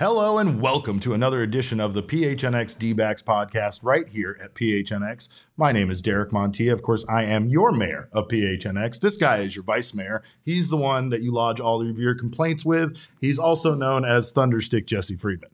Hello and welcome to another edition of the PHNX D-backs podcast right here at PHNX. My name is Derek Montilla. Of course, I am your mayor of PHNX. This guy is your vice mayor. He's the one that you lodge all of your complaints with. He's also known as Thunderstick Jesse Friedman.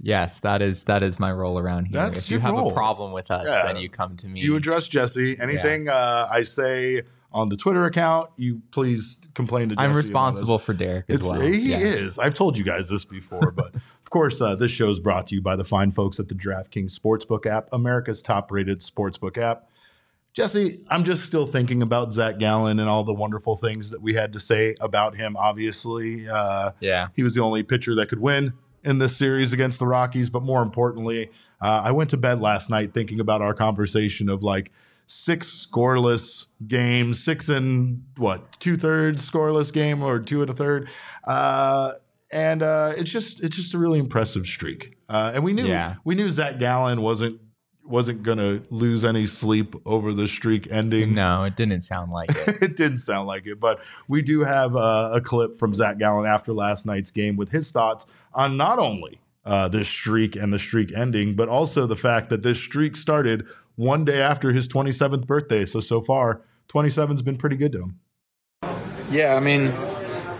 Yes, that is that is my role around here. That's if you have role. a problem with us, Yeah. then you come to me. You address Jesse. Anything uh, I say on the Twitter account, you please complain to Jesse. I'm responsible for Derek as It's, well. He Yes. is. I've told you guys this before, but of course, uh, this show is brought to you by the fine folks at the DraftKings Sportsbook app, America's top rated sportsbook app. Jesse, I'm just still thinking about Zach Gallen and all the wonderful things that we had to say about him. Obviously, uh, Yeah. he was the only pitcher that could win in this series against the Rockies. But more importantly, uh, I went to bed last night thinking about our conversation of like six scoreless games, six and what, two thirds scoreless game or two and a third. Uh, and uh, it's just it's just a really impressive streak. Uh, and we knew Yeah. we knew Zach Gallen wasn't wasn't gonna lose any sleep over the streak ending. No, it didn't sound like it. it didn't sound like it, but we do have uh, a clip from Zach Gallen after last night's game with his thoughts on not only uh, this streak and the streak ending, but also the fact that this streak started one day after his 27th birthday. So, so far, 27's been pretty good to him. Yeah, I mean,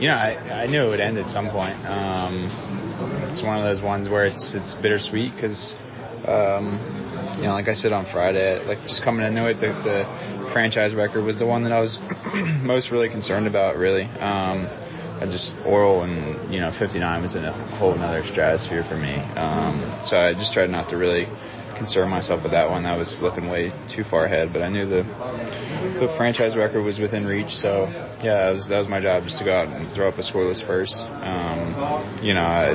you know, I, I knew it would end at some point. Um, it's one of those ones where it's it's bittersweet because, um, you know, like I said on Friday, like just coming into it, the, the franchise record was the one that I was most really concerned about. Really, um, I just Orel and you know 59 was in a whole another stratosphere for me. Um, so I just tried not to really concern myself with that one. That was looking way too far ahead, but I knew the the franchise record was within reach. So yeah, was that was my job just to go out and throw up a scoreless first. Um, you know, I,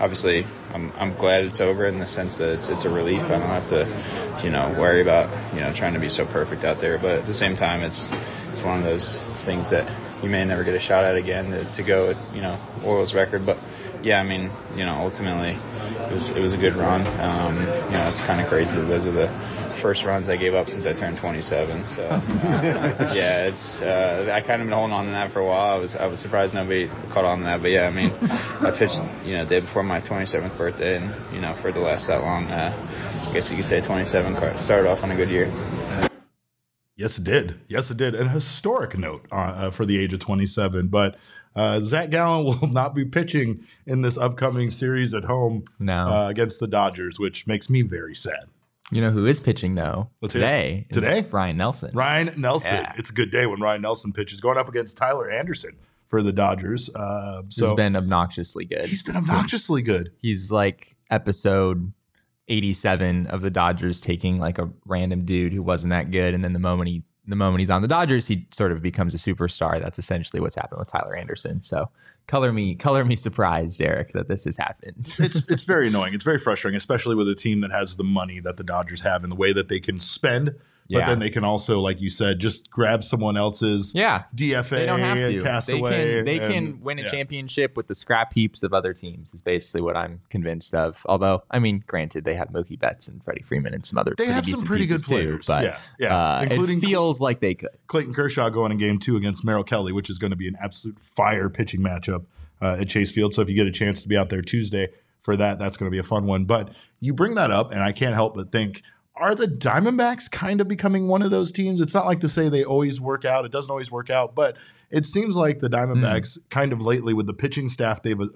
obviously I'm I'm glad it's over in the sense that it's it's a relief. I don't have to you know worry about you know trying to be so perfect out there. But at the same time, it's it's one of those things that you may never get a shot at again to, to go at you know Orel's record, but. Yeah, I mean, you know, ultimately, it was it was a good run. Um, you know, it's kind of crazy. Those are the first runs I gave up since I turned 27. So uh, yeah, it's uh, I kind of been holding on to that for a while. I was I was surprised nobody caught on to that, but yeah, I mean, I pitched you know the day before my 27th birthday, and you know for it to last that long, uh, I guess you could say 27 started off on a good year. Yes, it did. Yes, it did. And a historic note uh, uh, for the age of 27. But uh, Zach Gallen will not be pitching in this upcoming series at home No. uh, against the Dodgers, which makes me very sad. you know who is pitching though Let's today? Today? Ryne Nelson. Ryne Nelson. Yeah. It's a good day when Ryne Nelson pitches, going up against Tyler Anderson for the Dodgers. Uh, so been obnoxiously good. he's been obnoxiously good. He's like episode 87 of the Dodgers taking like a random dude who wasn't that good, and then the moment he the moment he's on the Dodgers, he sort of becomes a superstar. That's essentially what's happened with Tyler Anderson. So color me color me surprised, Eric, that this has happened. it's it's very annoying. It's very frustrating, especially with a team that has the money that the Dodgers have and the way that they can spend. But Yeah. then they can also, like you said, just grab someone else's yeah. DFA They don't have and to. cast they away. can they and- can win a yeah. championship with the scrap heaps of other teams. Is basically what I'm convinced of. Although, I mean, granted, they have Mookie Betts and Freddie Freeman and some other. They have some pretty good pieces too, players. but yeah, yeah, uh, including it feels like they could. Clayton Kershaw going in game two against Merrill Kelly, which is going to be an absolute fire pitching matchup uh, at Chase Field. So if you get a chance to be out there Tuesday for that, that's going to be a fun one. But you bring that up, and I can't help but think. Are the Diamondbacks kind of becoming one of those teams? It's not like to say they always work out. It doesn't always work out, but it seems like the Diamondbacks kind of lately with the pitching staff they've uh,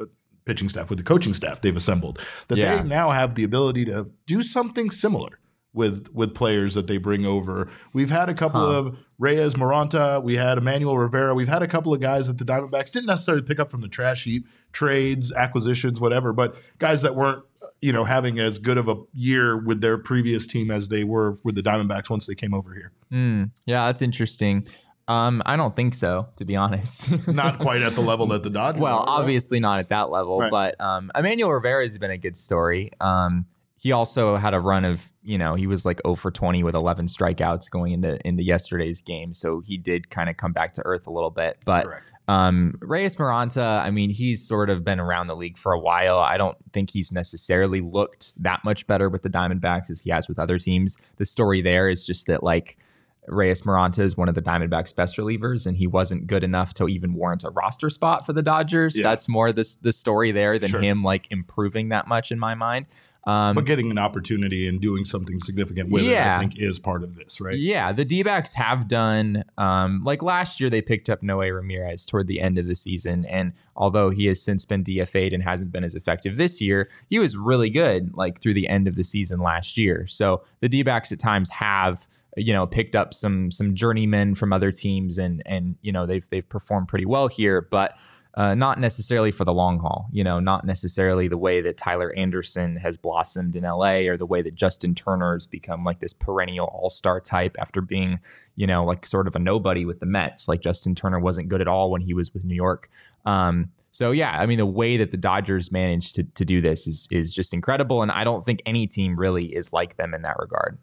pitching staff with the coaching staff they've assembled that Yeah. they now have the ability to do something similar with with players that they bring over. We've had a couple huh. of Reyes Moronta, we had Emmanuel Rivera, we've had a couple of guys that the Diamondbacks didn't necessarily pick up from the trash heap, trades, acquisitions, whatever, but guys that weren't you know having as good of a year with their previous team as they were with the Diamondbacks once they came over here. Mm, yeah, that's interesting. Um, I don't think so, to be honest. not quite at the level that the Dodgers. Well, are, obviously not at that level, right. but um, Emmanuel Rivera has been a good story. Um, he also had a run of, you know, he was like 0 for 20 with 11 strikeouts going into into yesterday's game, so he did kind of come back to earth a little bit. But um, Reyes Moronta, I mean, he's sort of been around the league for a while. I don't think he's necessarily looked that much better with the Diamondbacks as he has with other teams. The story there is just that like Reyes Moronta is one of the Diamondbacks' best relievers, and he wasn't good enough to even warrant a roster spot for the Dodgers. Yeah. That's more this the story there than sure. him like improving that much in my mind. Um, but getting an opportunity and doing something significant with yeah. it, I think, is part of this, right? Yeah, the D backs have done, um, like last year, they picked up Noe Ramirez toward the end of the season. And although he has since been DFA'd and hasn't been as effective this year, he was really good, like through the end of the season last year. So the D backs at times have you know picked up some some journeymen from other teams and and you know they've they've performed pretty well here but uh, not necessarily for the long haul, you know, not necessarily the way that Tyler Anderson has blossomed in LA or the way that Justin Turner has become like this perennial all star type after being, you know, like sort of a nobody with the Mets. Like Justin Turner wasn't good at all when he was with New York. Um, so yeah, I mean the way that the Dodgers managed to to do this is is just incredible, and I don't think any team really is like them in that regard.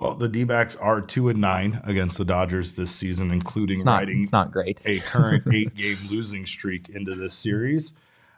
Well, the D backs are two and nine against the Dodgers this season, including it's not, riding it's not great. a current eight game losing streak into this series.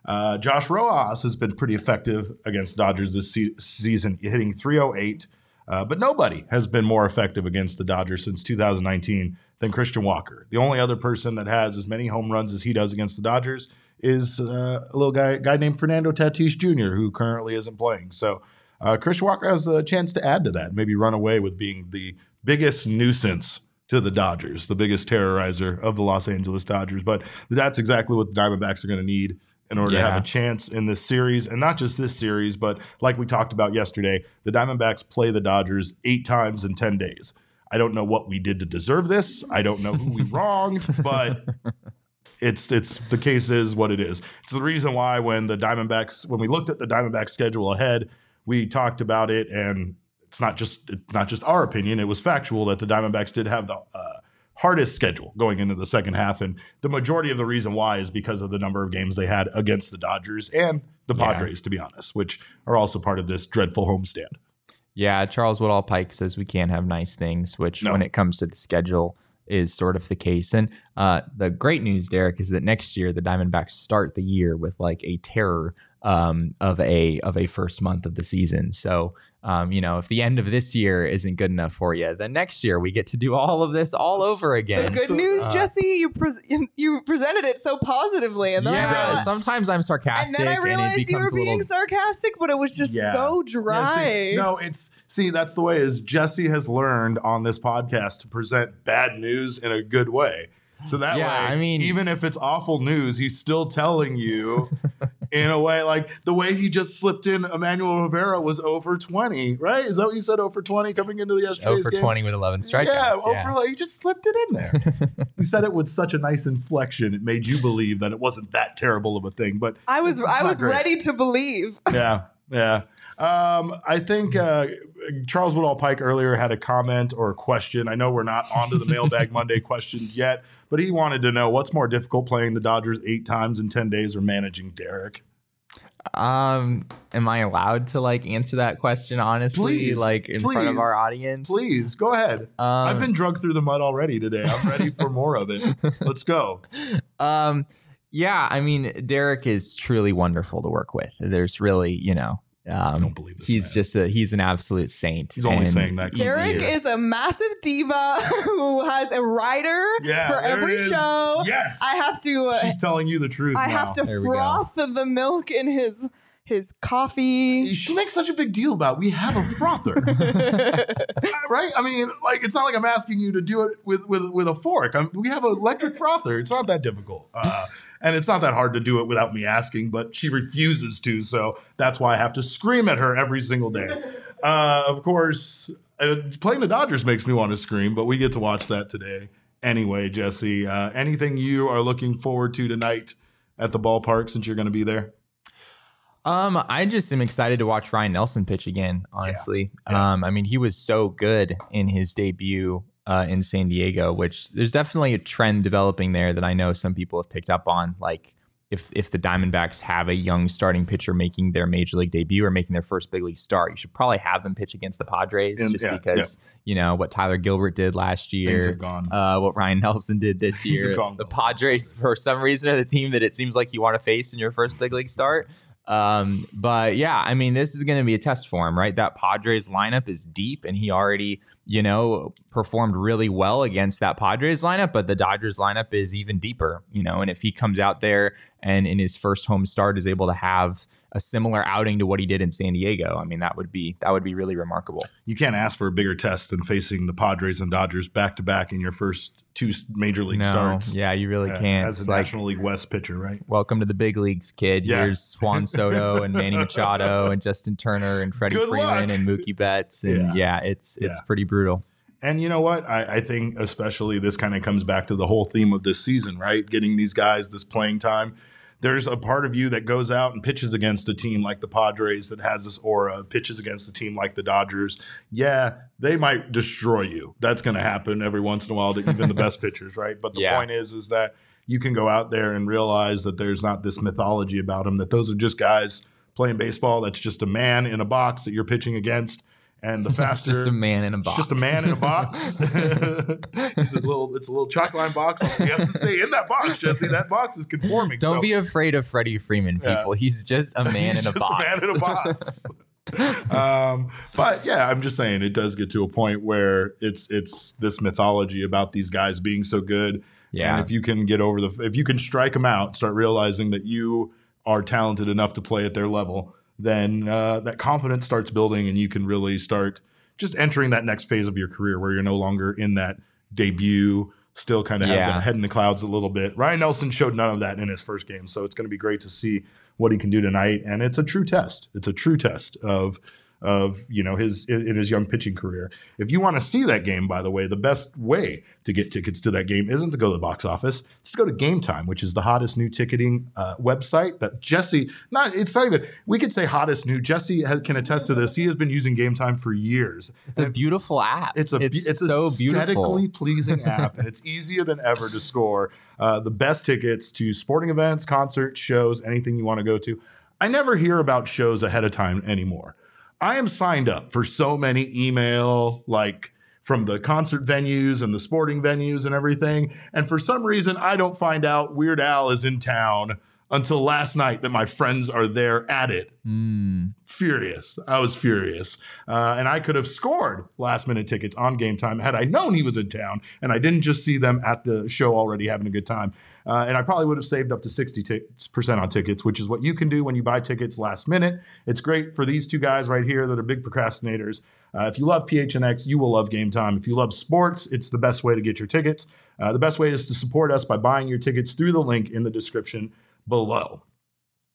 Uh, Josh Rojas has been pretty effective against Dodgers this se- season, hitting 308. Uh, but nobody has been more effective against the Dodgers since 2019 than Christian Walker. The only other person that has as many home runs as he does against the Dodgers is uh, a little guy guy named Fernando Tatis Jr., who currently isn't playing. So uh, Chris Walker has a chance to add to that, maybe run away with being the biggest nuisance to the Dodgers, the biggest terrorizer of the Los Angeles Dodgers. But that's exactly what the Diamondbacks are going to need in order yeah. to have a chance in this series. And not just this series, but like we talked about yesterday, the Diamondbacks play the Dodgers eight times in 10 days. I don't know what we did to deserve this. I don't know who we wronged, but it's it's the case is what it is. It's the reason why when the Diamondbacks when we looked at the Diamondbacks schedule ahead, we talked about it, and it's not just it's not just our opinion; it was factual that the Diamondbacks did have the uh, hardest schedule going into the second half, and the majority of the reason why is because of the number of games they had against the Dodgers and the Padres, yeah. to be honest, which are also part of this dreadful homestand. Yeah, Charles Woodall Pike says we can't have nice things, which no. when it comes to the schedule is sort of the case. And uh, the great news, Derek, is that next year the Diamondbacks start the year with like a terror um, of a of a first month of the season. So um, you know, if the end of this year isn't good enough for you, then next year we get to do all of this all over again. The good news, uh, Jesse, you pre- you presented it so positively, and then yeah, I realized, sometimes I'm sarcastic, and then I realized you were being little... sarcastic, but it was just yeah. so dry. Yeah, see, no, it's see that's the way is Jesse has learned on this podcast to present bad news in a good way. So that yeah, way, I mean, even if it's awful news, he's still telling you in a way like the way he just slipped in Emmanuel Rivera was over 20, right? Is that what you said? Over 20 coming into the yesterday's over game? 20 with 11 strikeouts. Yeah, yeah. over like he just slipped it in there. he said it with such a nice inflection, it made you believe that it wasn't that terrible of a thing. But I was I was great. ready to believe. yeah, yeah. Um, I think uh, Charles Woodall Pike earlier had a comment or a question. I know we're not onto the mailbag Monday questions yet, but he wanted to know what's more difficult playing the Dodgers eight times in 10 days or managing Derek? Um, am I allowed to like answer that question honestly, please, like in please, front of our audience? Please go ahead. Um, I've been drugged through the mud already today. I'm ready for more of it. Let's go. Um, yeah, I mean, Derek is truly wonderful to work with. There's really, you know, um, I don't believe this. He's man. just a he's an absolute saint. He's only saying that. Derek is a massive diva who has a writer yeah, for every show. Yes, I have to. Uh, She's telling you the truth. I now. have to there froth the milk in his his coffee. She makes such a big deal about we have a frother, right? I mean, like it's not like I'm asking you to do it with with with a fork. I'm, we have an electric frother. It's not that difficult. Uh, and it's not that hard to do it without me asking, but she refuses to. So that's why I have to scream at her every single day. uh, of course, uh, playing the Dodgers makes me want to scream, but we get to watch that today anyway. Jesse, uh, anything you are looking forward to tonight at the ballpark since you're going to be there? Um, I just am excited to watch Ryne Nelson pitch again. Honestly, yeah. Yeah. um, I mean, he was so good in his debut uh, in San Diego, which there's definitely a trend developing there that I know some people have picked up on. Like, if if the Diamondbacks have a young starting pitcher making their major league debut or making their first big league start, you should probably have them pitch against the Padres, and, just yeah, because you know what Tyler Gilbert did last year, uh, what Ryne Nelson did this year. the Padres, for some reason, are the team that it seems like you want to face in your first big league start. Um, but yeah, I mean, this is going to be a test for him, right? That Padres lineup is deep, and he already, you know, performed really well against that Padres lineup. But the Dodgers lineup is even deeper, you know. And if he comes out there and in his first home start is able to have a similar outing to what he did in San Diego, I mean, that would be that would be really remarkable. You can't ask for a bigger test than facing the Padres and Dodgers back to back in your first two major league no, starts. Yeah, you really uh, can't. As a it's National like, League West pitcher, right? Welcome to the big leagues, kid. Yeah. Here's Juan Soto and Manny Machado and Justin Turner and Freddie Good Freeman luck. and Mookie Betts, and yeah, yeah it's it's yeah. pretty brutal. And you know what? I, I think especially this kind of comes back to the whole theme of this season, right? Getting these guys this playing time there's a part of you that goes out and pitches against a team like the Padres that has this aura, pitches against a team like the Dodgers. Yeah, they might destroy you. That's going to happen every once in a while to even the best pitchers, right? But the yeah. point is, is that you can go out there and realize that there's not this mythology about them, that those are just guys playing baseball. That's just a man in a box that you're pitching against and the faster, just a man in a box. Just a man in a box. it's a little, it's a little chalk line box. He has to stay in that box, Jesse. That box is conforming. Don't so. be afraid of Freddie Freeman, people. Yeah. He's just a man in a box. Just a man in a box. um, but yeah, I'm just saying it does get to a point where it's it's this mythology about these guys being so good. Yeah. And if you can get over the, if you can strike them out, start realizing that you are talented enough to play at their level then uh, that confidence starts building and you can really start just entering that next phase of your career where you're no longer in that debut, still kind of yeah. have the head in the clouds a little bit. Ryne Nelson showed none of that in his first game. So it's going to be great to see what he can do tonight. And it's a true test. It's a true test of of you know his in his young pitching career. If you want to see that game, by the way, the best way to get tickets to that game isn't to go to the box office. It's to go to Gametime, which is the hottest new ticketing uh, website that Jesse. Not it's not even we could say hottest new. Jesse has, can attest to this. He has been using Gametime for years. It's and a beautiful app. It's a it's, it's so aesthetically beautiful. pleasing app, and it's easier than ever to score uh, the best tickets to sporting events, concerts, shows, anything you want to go to. I never hear about shows ahead of time anymore. I am signed up for so many email like from the concert venues and the sporting venues and everything. And for some reason, I don't find out Weird Al is in town until last night that my friends are there at it. Mm. Furious. I was furious. Uh, and I could have scored last minute tickets on Gametime had I known he was in town and I didn't just see them at the show already having a good time. Uh, and I probably would have saved up to 60% on tickets, which is what you can do when you buy tickets last minute. It's great for these two guys right here that are big procrastinators. Uh, if you love PHNX, you will love Gametime. If you love sports, it's the best way to get your tickets. Uh, the best way is to support us by buying your tickets through the link in the description below.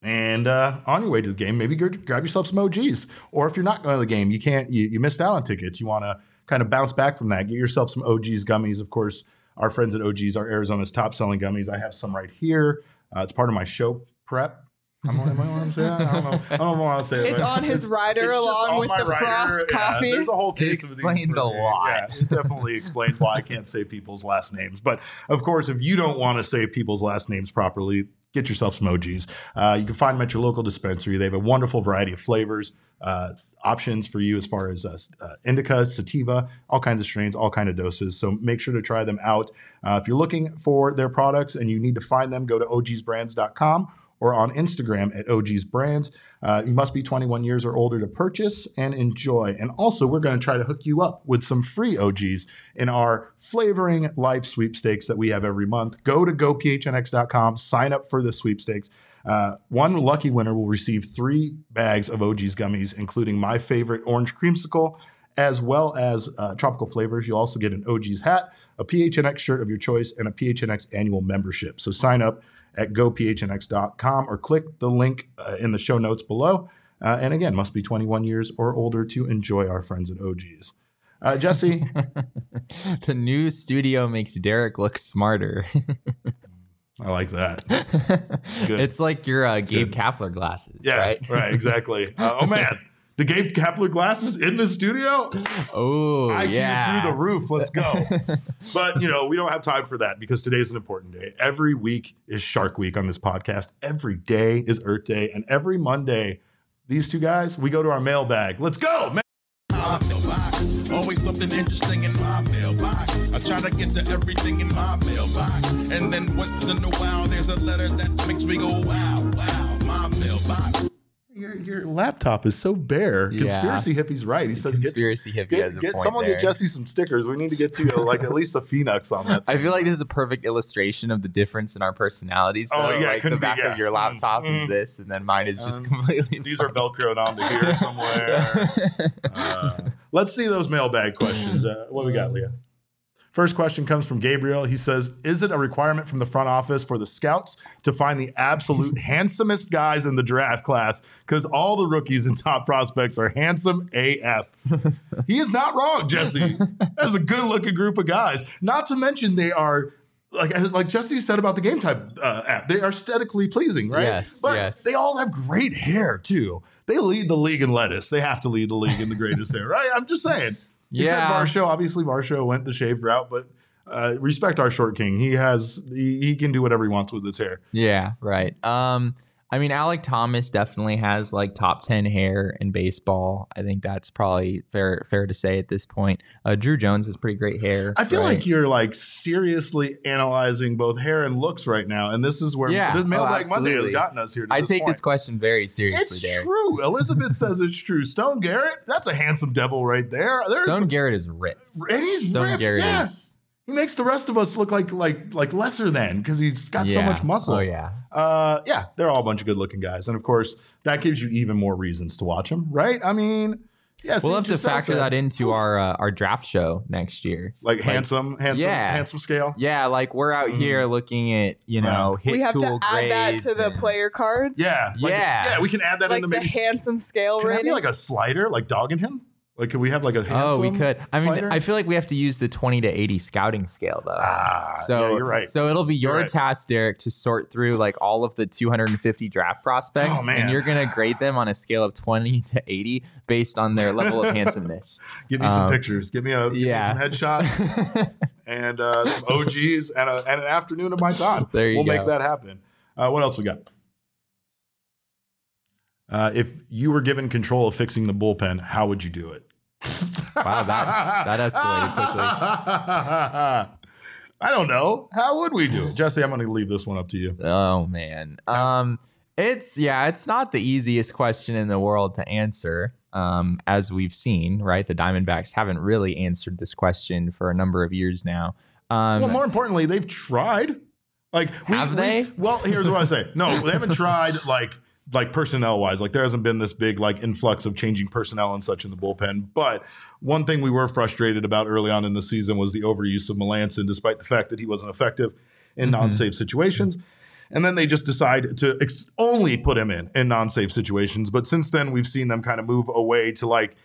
And uh, on your way to the game, maybe grab yourself some OGs. Or if you're not going to the game, you can't, you, you missed out on tickets. You want to kind of bounce back from that. Get yourself some OGs gummies. Of course, our friends at OGs are Arizona's top selling gummies. I have some right here. Uh, it's part of my show prep. am I want to say that? I don't know. I don't want to say it. It's on his rider along with the rider. frost yeah, coffee. There's a whole case it explains a lot. Yeah, it definitely explains why I can't say people's last names. But of course, if you don't want to say people's last names properly, get yourself some OGs. Uh, you can find them at your local dispensary. They have a wonderful variety of flavors. Uh, options for you as far as uh, uh, indica, sativa, all kinds of strains, all kind of doses. So make sure to try them out. Uh, if you're looking for their products and you need to find them, go to ogsbrands.com or on Instagram at ogsbrands. Uh, you must be 21 years or older to purchase and enjoy. And also, we're going to try to hook you up with some free OGs in our flavoring life sweepstakes that we have every month. Go to gophnx.com, sign up for the sweepstakes. Uh, one lucky winner will receive three bags of OG's gummies, including my favorite orange creamsicle, as well as uh, tropical flavors. You'll also get an OG's hat, a PHNX shirt of your choice, and a PHNX annual membership. So sign up at gophnx.com or click the link uh, in the show notes below. Uh, and again, must be 21 years or older to enjoy our friends at OGs. Uh, Jesse, the new studio makes Derek look smarter. I like that. Good. It's like your uh, Gabe Kapler glasses, yeah, right? right, exactly. Uh, oh man, the Gabe Kapler glasses in the studio. Oh, I yeah. through the roof. Let's go. but you know, we don't have time for that because today is an important day. Every week is Shark Week on this podcast. Every day is Earth Day, and every Monday, these two guys, we go to our mailbag. Let's go, Always something interesting in my mailbox. I try to get to everything in my mailbox. And then once in a while, there's a letter that makes me go, wow, wow, my mailbox. Your, your laptop is so bare. Yeah. Conspiracy hippie's right. He says, get, Conspiracy hippie get, get someone there. get Jesse some stickers. We need to get to uh, like at least a Phoenix on that. I feel like this is a perfect illustration of the difference in our personalities. Oh, yeah, like the couldn't be, back yeah. of your laptop Mm, is mm. this, and then mine is just Um, completely. These are Velcroed onto here somewhere. Uh, let's see those mailbag questions. Uh, what we got, Leah? First question comes from Gabriel. He says, Is it a requirement from the front office for the scouts to find the absolute handsomest guys in the draft class? Because all the rookies and top prospects are handsome AF. he is not wrong, Jesse. That's a good looking group of guys. Not to mention, they are. Like, like Jesse said about the game type uh, app, they are aesthetically pleasing, right? Yes, but yes. they all have great hair too. They lead the league in lettuce. They have to lead the league in the greatest hair, right? I'm just saying. Except Yeah. Varsho, obviously Varsho went the shaved route, but uh, respect our short king. He has he, he can do whatever he wants with his hair. Yeah, right. Um, I mean, Alek Thomas definitely has like top ten hair in baseball. I think that's probably fair fair to say at this point. Uh, Drew Jones has pretty great hair. I feel right? like you're like seriously analyzing both hair and looks right now, and this is where Yeah. this Oh, Monday has gotten us here. I this take point. this question very seriously, It's Derek. true. Elizabeth says it's true. Stone Garrett, that's a handsome devil right there. There's Stone Garrett is ripped. and he's Stone ripped. Garrett yeah. is. He makes the rest of us look like like like lesser than because he's got so much muscle. Oh yeah. Uh, yeah, they're all a bunch of good looking guys, and of course that gives you even more reasons to watch them, right? I mean, yes, We'll have to factor that into our uh, our draft show next year. like handsome, handsome, Yeah. handsome scale. Yeah, like we're out Mhm. here looking at you know hit we have to add that grades to the player cards. Yeah, like- Yeah. yeah. We can add that like into the maybe. handsome scale Can that be like a slider, like dogging him? Like, could we have like a handsome? Oh, we could. I mean, slider? I feel like we have to use the 20 to 80 scouting scale though. Ah, so yeah, you're right. So it'll be your right. task, Derek, to sort through like all of the 250 draft prospects, Oh, man. and you're gonna grade them on a scale of 20 to 80 based on their level of handsomeness. Give me some um, pictures. Give me a give yeah. me some headshots and uh, some OGs and, a, and an afternoon of my time. There you we'll make that happen. Uh, what else we got? Uh, if you were given control of fixing the bullpen, how would you do it? Wow, that- that escalated quickly. I don't know. How would we do it? Jesse, I'm going to leave this one up to you. Oh man. Um it's yeah, it's not the easiest question in the world to answer. Um, as we've seen, right? The Diamondbacks haven't really answered this question for a number of years now. Um, well, more importantly, they've tried. Like, we, Have we- they? well, here's what I say. No, they haven't tried. Like, like personnel wise, like there hasn't been this big like influx of changing personnel and such in the bullpen. But one thing we were frustrated about early on in the season was the overuse of Melancon, despite the fact that he wasn't effective in Mm-hmm. non-safe situations. And then they just decide to ex- only put him in in non-safe situations. But since then, we've seen them kind of move away to like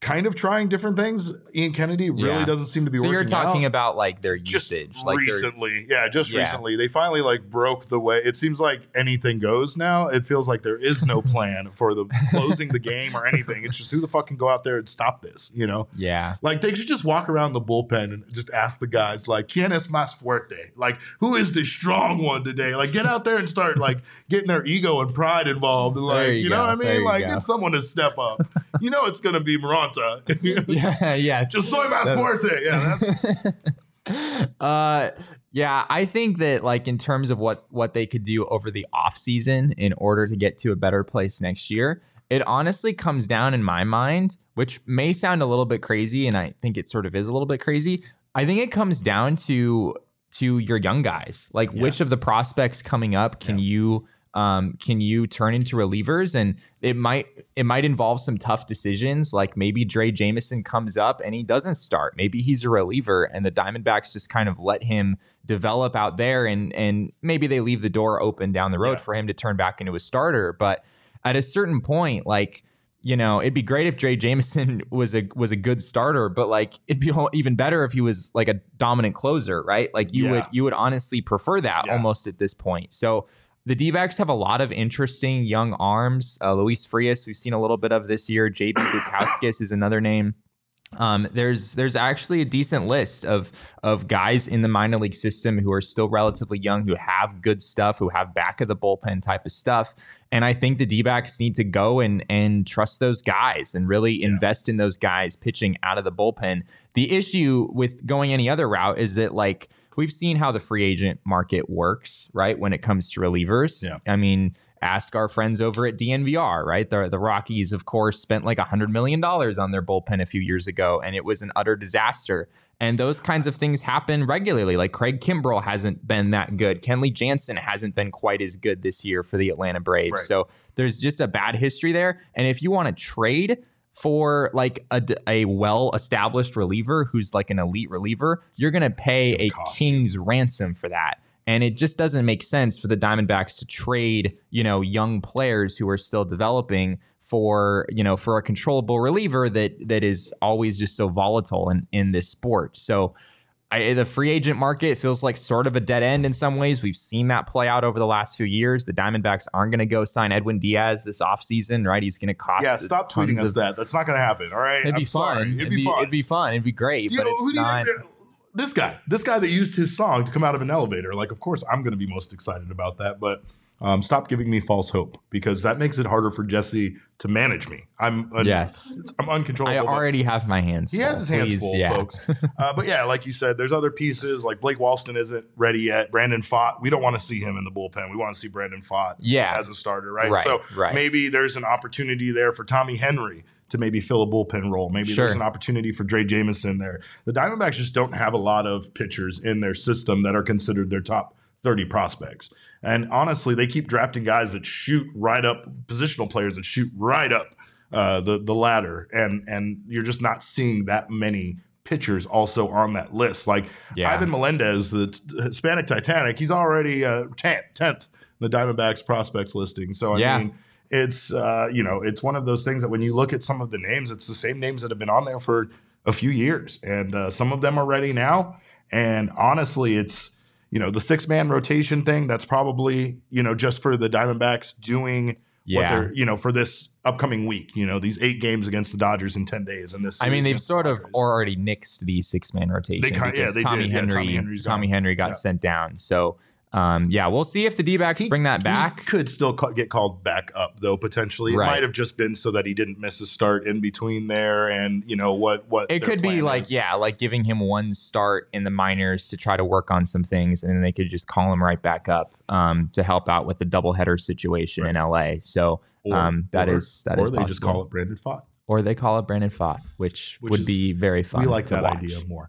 kind of trying different things. Ian Kennedy really Yeah. doesn't seem to be working. so you're talking out about like their just usage, like their- recently. Yeah, just Yeah. recently. They finally like broke the way. It seems like anything goes now. It feels like there is no plan for the closing the game or anything. It's just who the fuck can go out there and stop this, you know? yeah. Like they should just walk around the bullpen and just ask the guys, like, ¿Quién es más fuerte? Like, who is the strong one today? Like, get out there and start like getting their ego and pride involved. And, like, There you, you know what I mean? you Like, get someone to step up. you know it's gonna be Yeah, yes. just soy más fuerte. Yeah, that's uh yeah i think that like in terms of what what they could do over the off season in order to get to a better place next year it honestly comes down in my mind which may sound a little bit crazy and i think it sort of is a little bit crazy i think it comes down to to your young guys like Yeah. which of the prospects coming up can you um, can you turn into relievers and it might it might involve some tough decisions like maybe Drey Jameson comes up and he doesn't start maybe he's a reliever and the Diamondbacks just kind of let him develop out there and and maybe they leave the door open down the road Yeah. for him to turn back into a starter but at a certain point, like you know, it'd be great if Drey Jameson was a was a good starter, but like it'd be even better if he was like a dominant closer, right? Like you yeah. would you would honestly prefer that yeah. almost at this point. So the D backs have a lot of interesting young arms. Uh, Luis Frias, we've seen a little bit of this year. JB Bukauskas is another name. Um, there's there's actually a decent list of of guys in the minor league system who are still relatively young, who have good stuff, who have back of the bullpen type of stuff. And I think the D backs need to go and and trust those guys and really yeah. invest in those guys pitching out of the bullpen. The issue with going any other route is that like we've seen how the free agent market works, right? When it comes to relievers. Yeah. I mean, ask our friends over at DNVR, right? The, the Rockies, of course, spent like $100 million on their bullpen a few years ago, and it was an utter disaster. And those kinds of things happen regularly. Like Craig Kimbrel hasn't been that good. Kenley Jansen hasn't been quite as good this year for the Atlanta Braves. Right. So there's just a bad history there. And if you want to trade for like a, a well established reliever who's like an elite reliever, you're going to pay a king's ransom for that. And it just doesn't make sense for the Diamondbacks to trade, you know, young players who are still developing for, you know, for a controllable reliever that that is always just so volatile in, in this sport. So I, eh, the free agent market feels like sort of a dead end in some ways. We've seen that play out over the last few years. The Diamondbacks aren't going to go sign Edwin Diaz this offseason, right? He's going to cost. Yeah, stop tweeting us of, that. That's not going to happen. All right. It'd be I'm fun. It'd, it'd, be, fun. It'd be fun. It'd be great. You but know, it's not this guy, this guy that used his song to come out of an elevator. Like, of course, I'm going to be most excited about that. But um, stop giving me false hope because that makes it harder for Jesse to manage me. I'm un- yes, I'm uncontrollable. I already have my hands. He full. has his hands Please, full, yeah. folks. uh, but yeah, like you said, there's other pieces. Like Blake Walston isn't ready yet. Brandon Pfaadt, we don't want to see him in the bullpen. We want to see Brandon Pfaadt, yeah. as a starter, right? right so right. maybe there's an opportunity there for Tommy Henry to maybe fill a bullpen role. Maybe sure. there's an opportunity for Drey Jameson there. The Diamondbacks just don't have a lot of pitchers in their system that are considered their top 30 prospects. And honestly, they keep drafting guys that shoot right up, positional players that shoot right up uh, the the ladder, and and you're just not seeing that many pitchers also on that list. Like yeah. Ivan Melendez, the t- Hispanic Titanic, he's already uh, tenth the Diamondbacks prospects listing. So I yeah. mean it's uh, you know it's one of those things that when you look at some of the names, it's the same names that have been on there for a few years, and uh, some of them are ready now. And honestly, it's you know the six man rotation thing. That's probably you know just for the Diamondbacks doing yeah. what they're you know for this upcoming week. You know these eight games against the Dodgers in ten days, and this. I mean, they've sort of already nixed the six man rotation. They, yeah, they Tommy did. Henry, yeah, Tommy, Tommy Henry got yeah. sent down, so um, yeah, we'll see if the D backs bring that back. could still ca- get called back up though potentially. It might have just been so that he didn't miss a start in between there, and you know what what it could be like. Is. Yeah, like giving him one start in the minors to try to work on some things, and then they could just call him right back up um, to help out with the doubleheader situation right. in LA. So or, um, that or, is that or is they just call it Brandon Pfaadt, or they call it Brandon Pfaadt, which, which would is, be very fun. We like that watch. idea more.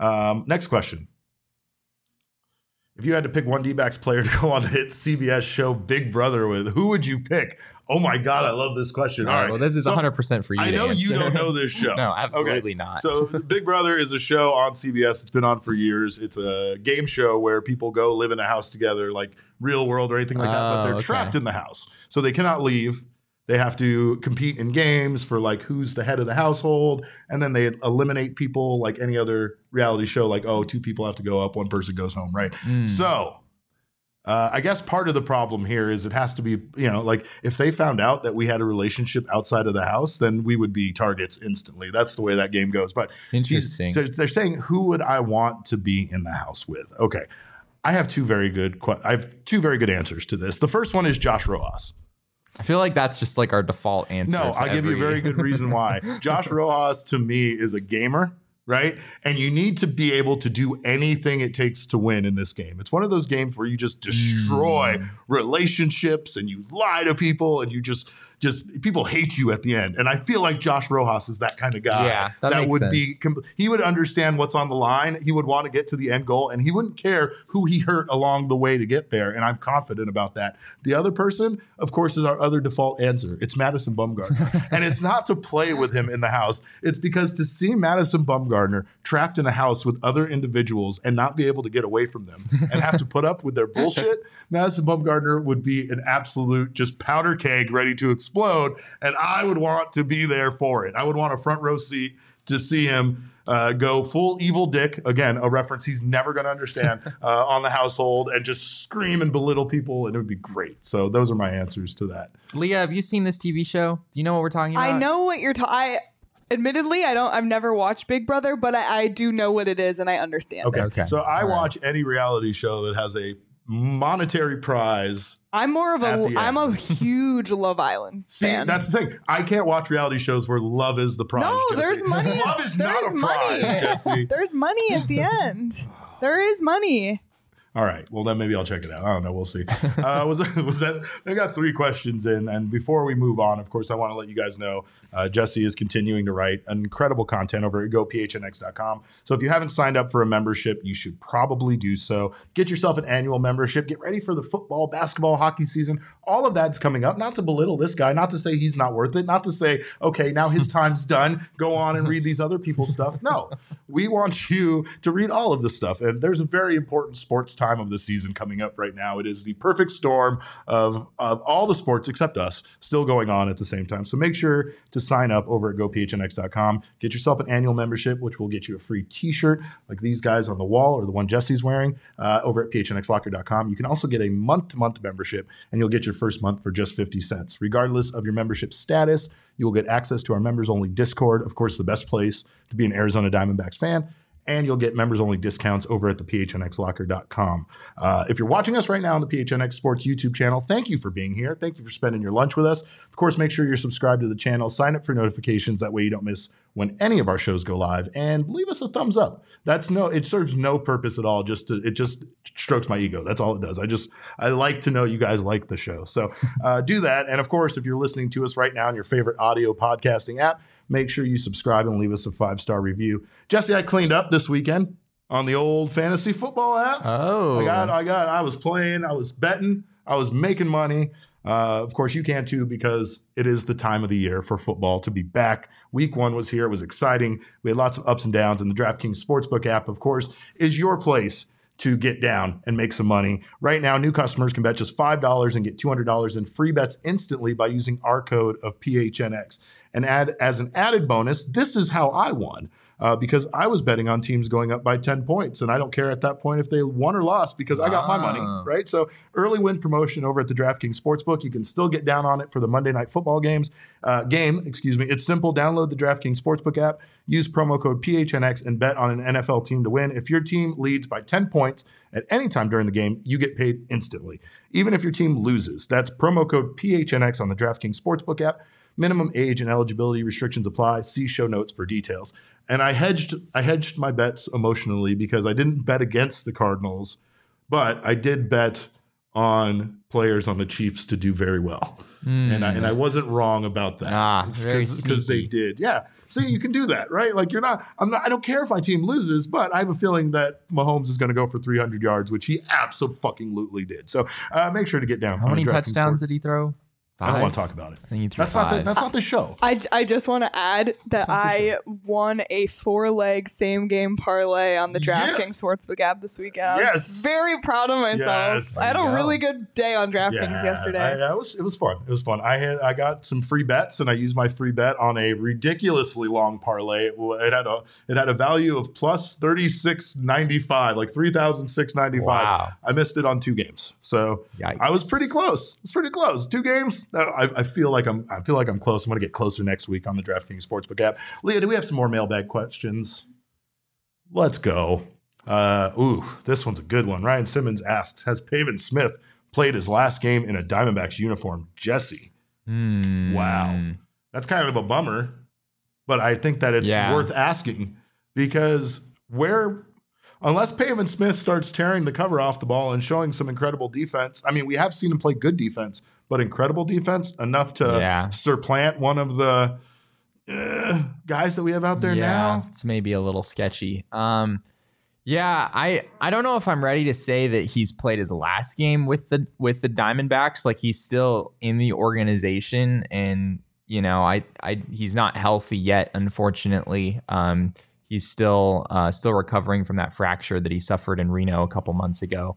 Um, next question. If you had to pick one D backs player to go on the hit CBS show Big Brother with, who would you pick? Oh my God, I love this question. All right. Well, this is so, 100% for you. I know you don't know this show. no, absolutely okay. not. so, Big Brother is a show on CBS. It's been on for years. It's a game show where people go live in a house together, like real world or anything like that, but they're oh, okay. trapped in the house. So they cannot leave. They have to compete in games for like who's the head of the household, and then they eliminate people like any other reality show. Like, oh, two people have to go up, one person goes home, right? Mm. So, uh, I guess part of the problem here is it has to be, you know, like if they found out that we had a relationship outside of the house, then we would be targets instantly. That's the way that game goes. But interesting. So they're saying, who would I want to be in the house with? Okay, I have two very good. I have two very good answers to this. The first one is Josh Rojas. I feel like that's just like our default answer. No, I'll give you a very good reason why. Josh Rojas to me is a gamer, right? And you need to be able to do anything it takes to win in this game. It's one of those games where you just destroy mm. relationships and you lie to people and you just just people hate you at the end. And I feel like Josh Rojas is that kind of guy. Yeah, that makes would be. sense. com- He would understand what's on the line. He would want to get to the end goal, and he wouldn't care who he hurt along the way to get there. And I'm confident about that. The other person, of course, is our other default answer. It's Madison Bumgarner, and it's not to play with him in the house. It's because to see Madison Bumgarner trapped in a house with other individuals and not be able to get away from them and have to put up with their bullshit, Madison Bumgarner would be an absolute just powder keg ready to explode. And I would want to be there for it. I would want a front row seat to see him uh, go full evil dick again, a reference he's never going to understand uh, on the household and just scream and belittle people, and it would be great. So those are my answers to that. Leah, have you seen this TV show? Do you know what we're talking about? I know what you're talking. I admittedly, I don't. I've never watched Big Brother, but I, I do know what it is and I understand. Okay, it. Okay. so I All right. watch any reality show that has a monetary prize. I'm more of a. I'm a huge Love Island See, fan. that's the thing. I can't watch reality shows where love is the prize. no, Jesse. there's money. Love is there's not a money. prize, Jesse. There's money at the end. There is money. All right. Well, then maybe I'll check it out. I don't know. We'll see. Uh, was was that? I got three questions in, and before we move on, of course, I want to let you guys know uh, Jesse is continuing to write incredible content over at gophnx.com. So if you haven't signed up for a membership, you should probably do so. Get yourself an annual membership. Get ready for the football, basketball, hockey season. All of that's coming up. Not to belittle this guy. Not to say he's not worth it. Not to say okay, now his time's done. Go on and read these other people's stuff. No, we want you to read all of this stuff. And there's a very important sports time of the season coming up right now. It is the perfect storm of, of all the sports except us still going on at the same time. So make sure to sign up over at gophnx.com. Get yourself an annual membership, which will get you a free t shirt like these guys on the wall or the one Jesse's wearing uh, over at phnxlocker.com. You can also get a month to month membership, and you'll get your first month for just 50 cents. Regardless of your membership status, you will get access to our members only Discord, of course, the best place to be an Arizona Diamondbacks fan. And you'll get members only discounts over at the phnxlocker.com. Uh, if you're watching us right now on the PHNX Sports YouTube channel, thank you for being here. Thank you for spending your lunch with us. Of course, make sure you're subscribed to the channel, sign up for notifications. That way you don't miss when any of our shows go live, and leave us a thumbs up. That's no, it serves no purpose at all. Just to, it just strokes my ego. That's all it does. I just I like to know you guys like the show. So uh, do that. And of course, if you're listening to us right now on your favorite audio podcasting app, make sure you subscribe and leave us a five star review. Jesse, I cleaned up this weekend on the old fantasy football app. Oh, I got, I got, I was playing, I was betting, I was making money. Uh, of course, you can too because it is the time of the year for football to be back. Week one was here; it was exciting. We had lots of ups and downs, and the DraftKings Sportsbook app, of course, is your place to get down and make some money. Right now, new customers can bet just $5 and get $200 in free bets instantly by using our code of PHNX. And add as an added bonus, this is how I won. Uh, because I was betting on teams going up by 10 points. And I don't care at that point if they won or lost because I got my money, Ah. right? So early win promotion over at the DraftKings Sportsbook. You can still get down on it for the Monday night football games. Uh, game, excuse me. It's simple. Download the DraftKings Sportsbook app, use promo code PHNX, and bet on an NFL team to win. If your team leads by 10 points at any time during the game, you get paid instantly, even if your team loses. That's promo code PHNX on the DraftKings Sportsbook app. Minimum age and eligibility restrictions apply. See show notes for details. And I hedged I hedged my bets emotionally because I didn't bet against the Cardinals, but I did bet on players on the Chiefs to do very well. And I and I wasn't wrong about that. Hmm. Ah, because they did. Yeah. See, you can do that, right? Like you're not I'm not I don't care if my team loses, but I have a feeling that Mahomes is going to go for 300 yards, which he absolutely fucking lutely did. So, uh, make sure to get down. How many touchdowns did he throw? I don't want to talk about it. I think he threw That's not the, that's not the show. I, I just want to add that I won a four leg same game parlay on the Yeah. DraftKings Sportsbook app this weekend. I Yes. very proud of myself. Yes. I had a There really good day on DraftKings yesterday. I, I was, it was fun. It was fun. I had I got some free bets, and I used my free bet on a ridiculously long parlay. It, it had a it had a value of plus thirty six ninety five, like three thousand six ninety five. Wow. I missed it on two games, so Yikes. I was pretty close. It's pretty close. Two games. No, I, I feel like I'm I feel like I'm close. I'm going to get closer next week on the DraftKings Sportsbook app. Leah, do we have some more mailbag questions? Let's go. Uh, ooh, this one's a good one. Ryan Simmons asks, has Pavin Smith played his last game in a Diamondbacks uniform? Jesse. Hmm. Wow. That's kind of a bummer, but I think that it's Yeah. worth asking because where, unless Pavin Smith starts tearing the cover off the ball and showing some incredible defense, I mean, we have seen him play good defense, but incredible defense enough to Yeah. supplant one of the uh, guys that we have out there yeah, now. it's maybe a little sketchy. Um, yeah, I I don't know if I'm ready to say that he's played his last game with the with the Diamondbacks. Like he's still in the organization, and you know, I I he's not healthy yet, unfortunately. Um, he's still uh, still recovering from that fracture that he suffered in Reno a couple months ago.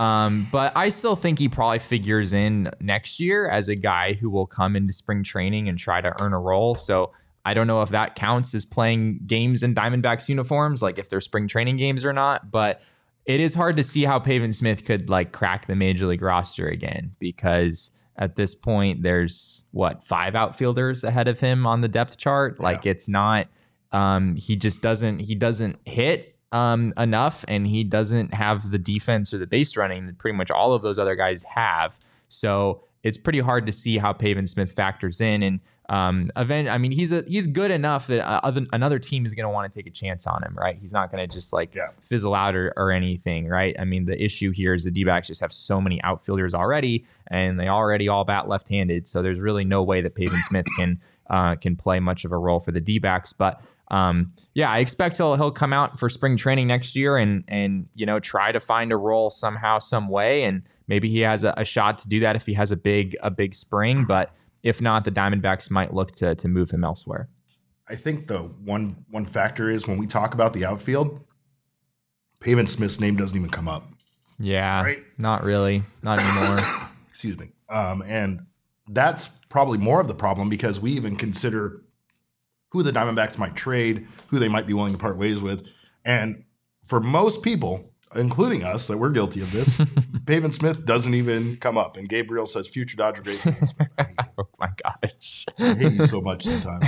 Um, but I still think he probably figures in next year as a guy who will come into spring training and try to earn a role. So I don't know if that counts as playing games in Diamondbacks uniforms, like if they're spring training games or not. But it is hard to see how Pavin Smith could like crack the major league roster again because at this point there's what five outfielders ahead of him on the depth chart. Like it's not um he just doesn't he doesn't hit um enough and he doesn't have the defense or the base running that pretty much all of those other guys have. So it's pretty hard to see how Pavin Smith factors in and um, event. I mean, he's a he's good enough that uh, other, another team is going to want to take a chance on him, right? He's not going to just like Yeah. fizzle out or, or anything, right? I mean, the issue here is the D-backs just have so many outfielders already, and they already all bat left-handed, so there's really no way that Pavin Smith can uh, can play much of a role for the D-backs, but. Um, yeah, I expect he'll he'll come out for spring training next year and and you know try to find a role somehow, some way, and maybe he has a, a shot to do that if he has a big a big spring. But if not, the Diamondbacks might look to to move him elsewhere. I think the one one factor is when we talk about the outfield, Pavin Smith's name doesn't even come up. Yeah, Right. not really, not anymore. Excuse me. Um, and that's probably more of the problem because we even consider who the Diamondbacks might trade, who they might be willing to part ways with, and for most people, including us, that we're guilty of this, Pavin Smith doesn't even come up. And Gabriel says, "Future Dodger great." Pavin Smith." I hate you. oh my gosh. I hate you so much sometimes.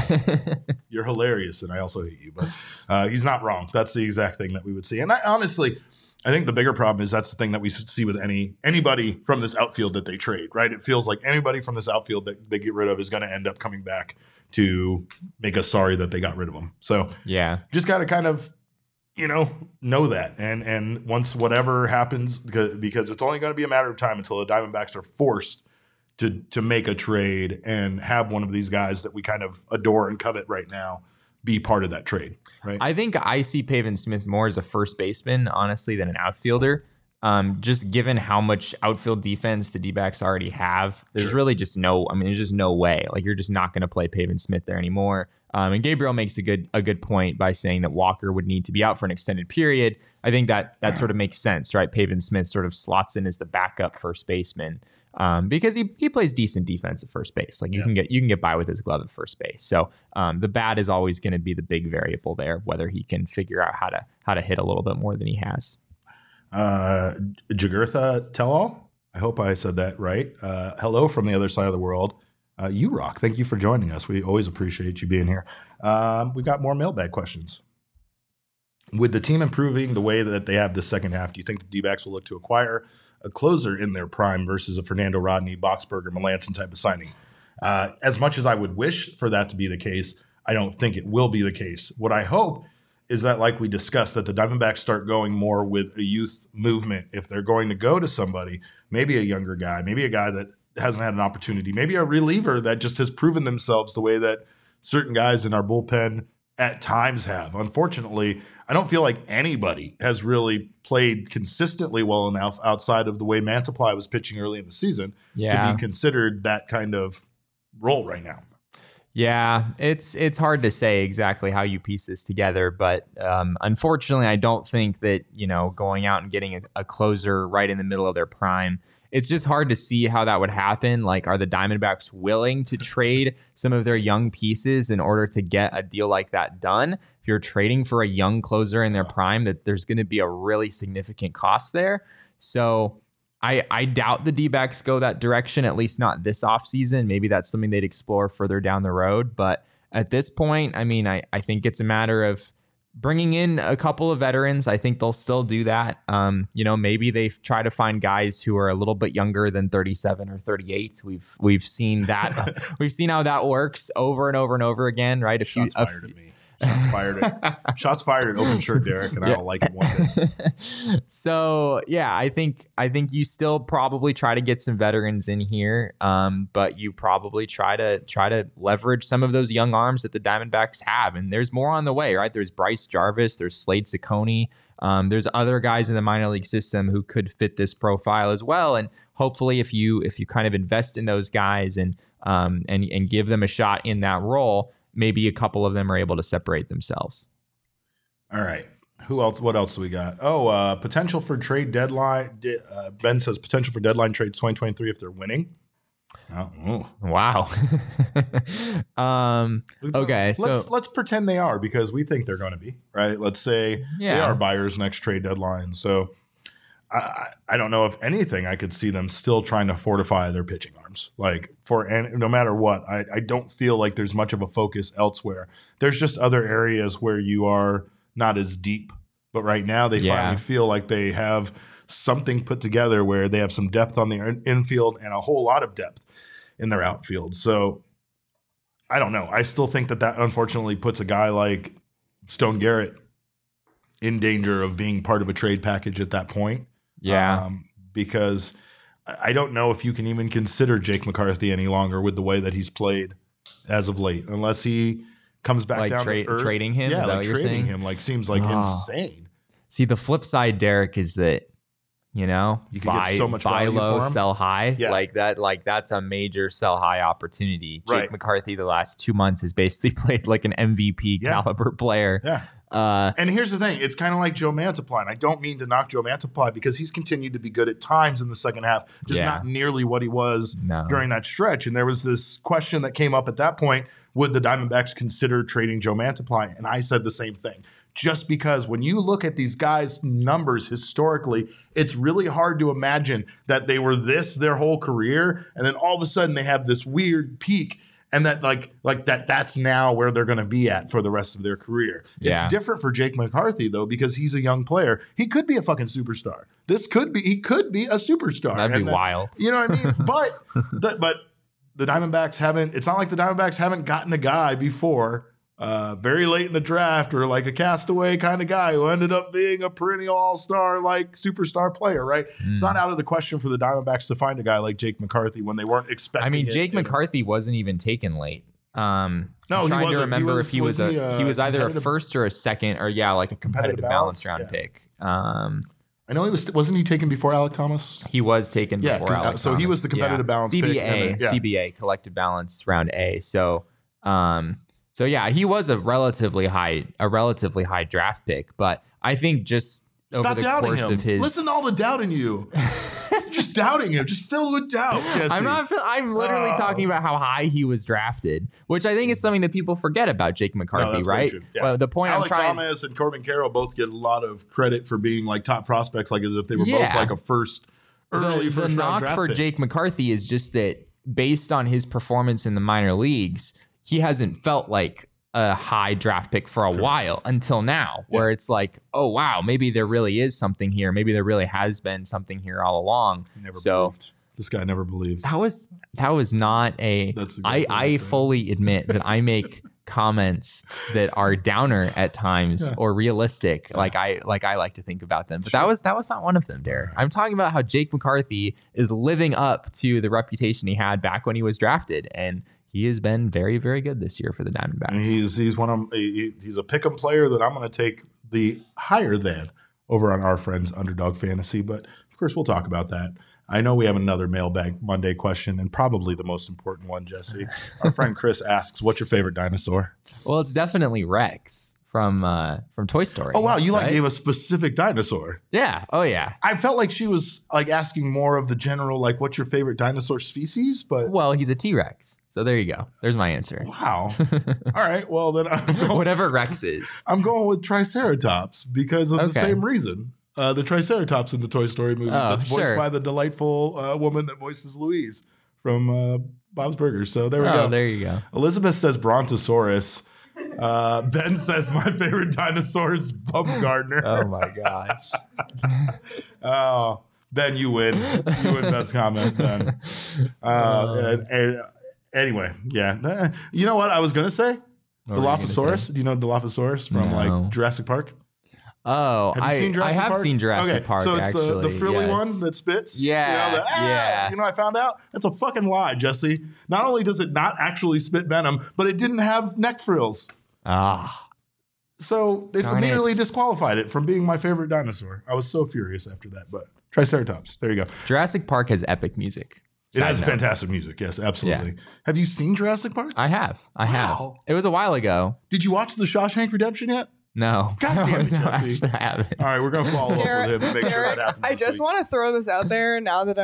You're hilarious, and I also hate you. But uh, he's not wrong. That's the exact thing that we would see. And I, honestly, I think the bigger problem is that's the thing that we see with any anybody from this outfield that they trade. Right? It feels like anybody from this outfield that they get rid of is going to end up coming back to make us sorry that they got rid of them. So yeah, just got to kind of you know know that and and once whatever happens because because it's only going to be a matter of time until the diamondbacks are forced to to make a trade and have one of these guys that we kind of adore and covet right now be part of that trade right I think I see Pavin Smith more as a first baseman, honestly, than an outfielder. Um, just given how much outfield defense the D backs already have, there's Sure. really just no. I mean, there's just no way. Like you're just not going to play Pavin Smith there anymore. Um, and Gabriel makes a good a good point by saying that Walker would need to be out for an extended period. I think that that sort of makes sense, right? Pavin Smith sort of slots in as the backup first baseman um, because he, he plays decent defense at first base. Like you Yeah. can get you can get by with his glove at first base. So um, the bat is always going to be the big variable there, whether he can figure out how to how to hit a little bit more than he has. Uh jagurtha tell all. I hope i said that right. Uh hello from the other side of the world. Uh you rock. Thank you for joining us. We always appreciate you being here. Um we've got more mailbag questions. With the team improving the way that they have the second half do you think the d-backs will look to acquire a closer in their prime versus a fernando rodney boxberger Melancon type of signing? Uh, as much as i would wish for that to be the case i don't think it will be the case. What i hope is that like we discussed that the Diamondbacks start going more with a youth movement if they're going to go to somebody, maybe a younger guy, maybe a guy that hasn't had an opportunity, maybe a reliever that just has proven themselves the way that certain guys in our bullpen at times have. Unfortunately, I don't feel like anybody has really played consistently well enough outside of the way Mantiply was pitching early in the season Yeah. to be considered that kind of role right now. Yeah, it's it's hard to say exactly how you piece this together, but um, unfortunately, I don't think that you know going out and getting a, a closer right in the middle of their prime. It's just hard to see how that would happen. Like, are the Diamondbacks willing to trade some of their young pieces in order to get a deal like that done? If you're trading for a young closer in their prime, that there's going to be a really significant cost there. So I, I doubt the D backs go that direction, at least not this offseason. Maybe that's something they'd explore further down the road. But at this point, I mean, I, I think it's a matter of bringing in a couple of veterans. I think they'll still do that. Um, you know, maybe they try to find guys who are a little bit younger than 37 or 38. We've we've seen that we've seen how that works over and over and over again, right? A few, a fired few- at me. Shots fired. At, shots fired at open shirt, Derek, and I don't like it one bit. so yeah, I think I think you still probably try to get some veterans in here, um, but you probably try to try to leverage some of those young arms that the Diamondbacks have, and there's more on the way, right? There's Bryce Jarvis, there's Slade Cecconi, um, there's other guys in the minor league system who could fit this profile as well, and hopefully, if you if you kind of invest in those guys and um, and and give them a shot in that role maybe a couple of them are able to separate themselves. All right. Who else? What else do we got? Oh, uh, potential for trade deadline. Uh, ben says potential for deadline trades 2023 if they're winning. Oh, wow. um, okay, let's let's pretend they are because we think they're going to be right. Let's say yeah. they are buyers next trade deadline. So I, I don't know if anything I could see them still trying to fortify their pitching arms. Like for and no matter what, I, I don't feel like there's much of a focus elsewhere. There's just other areas where you are not as deep. But right now they yeah. finally feel like they have something put together where they have some depth on the infield and a whole lot of depth in their outfield. So I don't know. I still think that that unfortunately puts a guy like Stone Garrett in danger of being part of a trade package at that point. Yeah. Um, because I don't know if you can even consider Jake McCarthy any longer with the way that he's played as of late, unless he comes back like down tra- to earth. trading him. Yeah, like trading him like seems like oh. insane. See, the flip side, Derek, is that you know you can buy, get so much buy low, sell high. Yeah. Like that. Like that's a major sell high opportunity. Jake right. McCarthy, the last two months, has basically played like an MVP yeah. caliber player. Yeah. Uh, and here's the thing: it's kind of like Joe Mantiply. And I don't mean to knock Joe Mantiply because he's continued to be good at times in the second half, just yeah. not nearly what he was no. during that stretch. And there was this question that came up at that point: Would the Diamondbacks consider trading Joe Mantiply? And I said the same thing. Just because when you look at these guys' numbers historically, it's really hard to imagine that they were this their whole career, and then all of a sudden they have this weird peak and that like like that that's now where they're going to be at for the rest of their career. Yeah. It's different for Jake McCarthy though because he's a young player. He could be a fucking superstar. This could be he could be a superstar. That'd and be wild. You know what I mean? but the, but the Diamondbacks haven't. It's not like the Diamondbacks haven't gotten a guy before uh, very late in the draft or like a castaway kind of guy who ended up being a perennial all star, like superstar player, right? Mm. It's not hmm. out of the question for the Diamondbacks to find a guy like Jake McCarthy when they weren't expecting. I mean, Jake it, McCarthy wasn't even taken late. Um, no, I'm trying to remember he was, if he was, was a he was either a first or a second or yeah, like a competitive, competitive balance, round yeah. pick. Um, I know he was. Wasn't he taken before Alek Thomas? He was taken yeah, before Alek. So Thomas. he was the competitive yeah. balance. CBA, pick, yeah. CBA, collective balance round A. So, um, so yeah, he was a relatively high a relatively high draft pick, but I think just Stop over the doubting course him. of his Listen to all the doubt in you. just doubting him, just filled with doubt, Jesse. I'm not I'm literally oh. talking about how high he was drafted, which I think is hmm. something that people forget about Jake McCarthy, no, right? Yeah. Well, the point Alek I'm trying Thomas and Corbin Carroll both get a lot of credit for being like top prospects, like as if they were yeah. both like a first early the, first the knock for pick. Jake McCarthy is just that based on his performance in the minor leagues, he hasn't felt like a high draft pick for a while until now, where yeah. it's like, oh wow, maybe there really is something here. Maybe there really has been something here all along. Never so believed. This guy never believed. That was that was not a. That's a I I fully admit that I make comments that are downer at times yeah. or realistic, yeah. like I like I like to think about them. But sure. that was that was not one of them, Derek. I'm talking about how Jake McCarthy is living up to the reputation he had back when he was drafted, and he has been very, very good this year for the Diamondbacks. He's he's one of he, he's a pick'em player that I'm going to take the higher than over on our friends Underdog Fantasy. But of course, we'll talk about that. I know we have another mailbag Monday question, and probably the most important one, Jesse. Our friend Chris asks, "What's your favorite dinosaur?" Well, it's definitely Rex from uh from Toy Story. Oh wow, you right? like gave a specific dinosaur. Yeah. Oh yeah. I felt like she was like asking more of the general like what's your favorite dinosaur species, but Well, he's a T-Rex. So there you go. There's my answer. Wow. All right. Well, then I'm going, whatever Rex is. I'm going with Triceratops because of okay. the same reason. Uh, the Triceratops in the Toy Story movies. Oh, That's voiced sure. by the delightful uh, woman that voices Louise from uh, Bob's Burgers. So there we oh, go. There you go. Elizabeth says Brontosaurus. Uh, ben says my favorite dinosaur is Bumgarner. oh my gosh. oh, Ben, you win. You win best comment, Ben. Uh, and, and, anyway, yeah. You know what I was gonna say? What were Dilophosaurus. say? Do you know Dilophosaurus from No. like Jurassic Park? Oh, Have I, seen Jurassic I have Park? seen Jurassic okay, Park. So it's the, the frilly yes. one that spits. Yeah, You know, the, "Ah!" yeah. You know, I found out that's a fucking lie, Jesse. Not only does it not actually spit venom, but it didn't have neck frills. Ah, So they Darn immediately it. disqualified it from being my favorite dinosaur. I was so furious after that. But Triceratops. There you go. Jurassic Park has epic music. It Side has note. fantastic music. Yes, absolutely. Have you seen Jurassic Park? I have. I have. It was a while ago. Did you watch The Shawshank Redemption yet? No. God damn it, no, Jesse. actually, I haven't. All right, we're gonna follow Derek, up with him and make sure that happens. I just week. want to throw this out there now that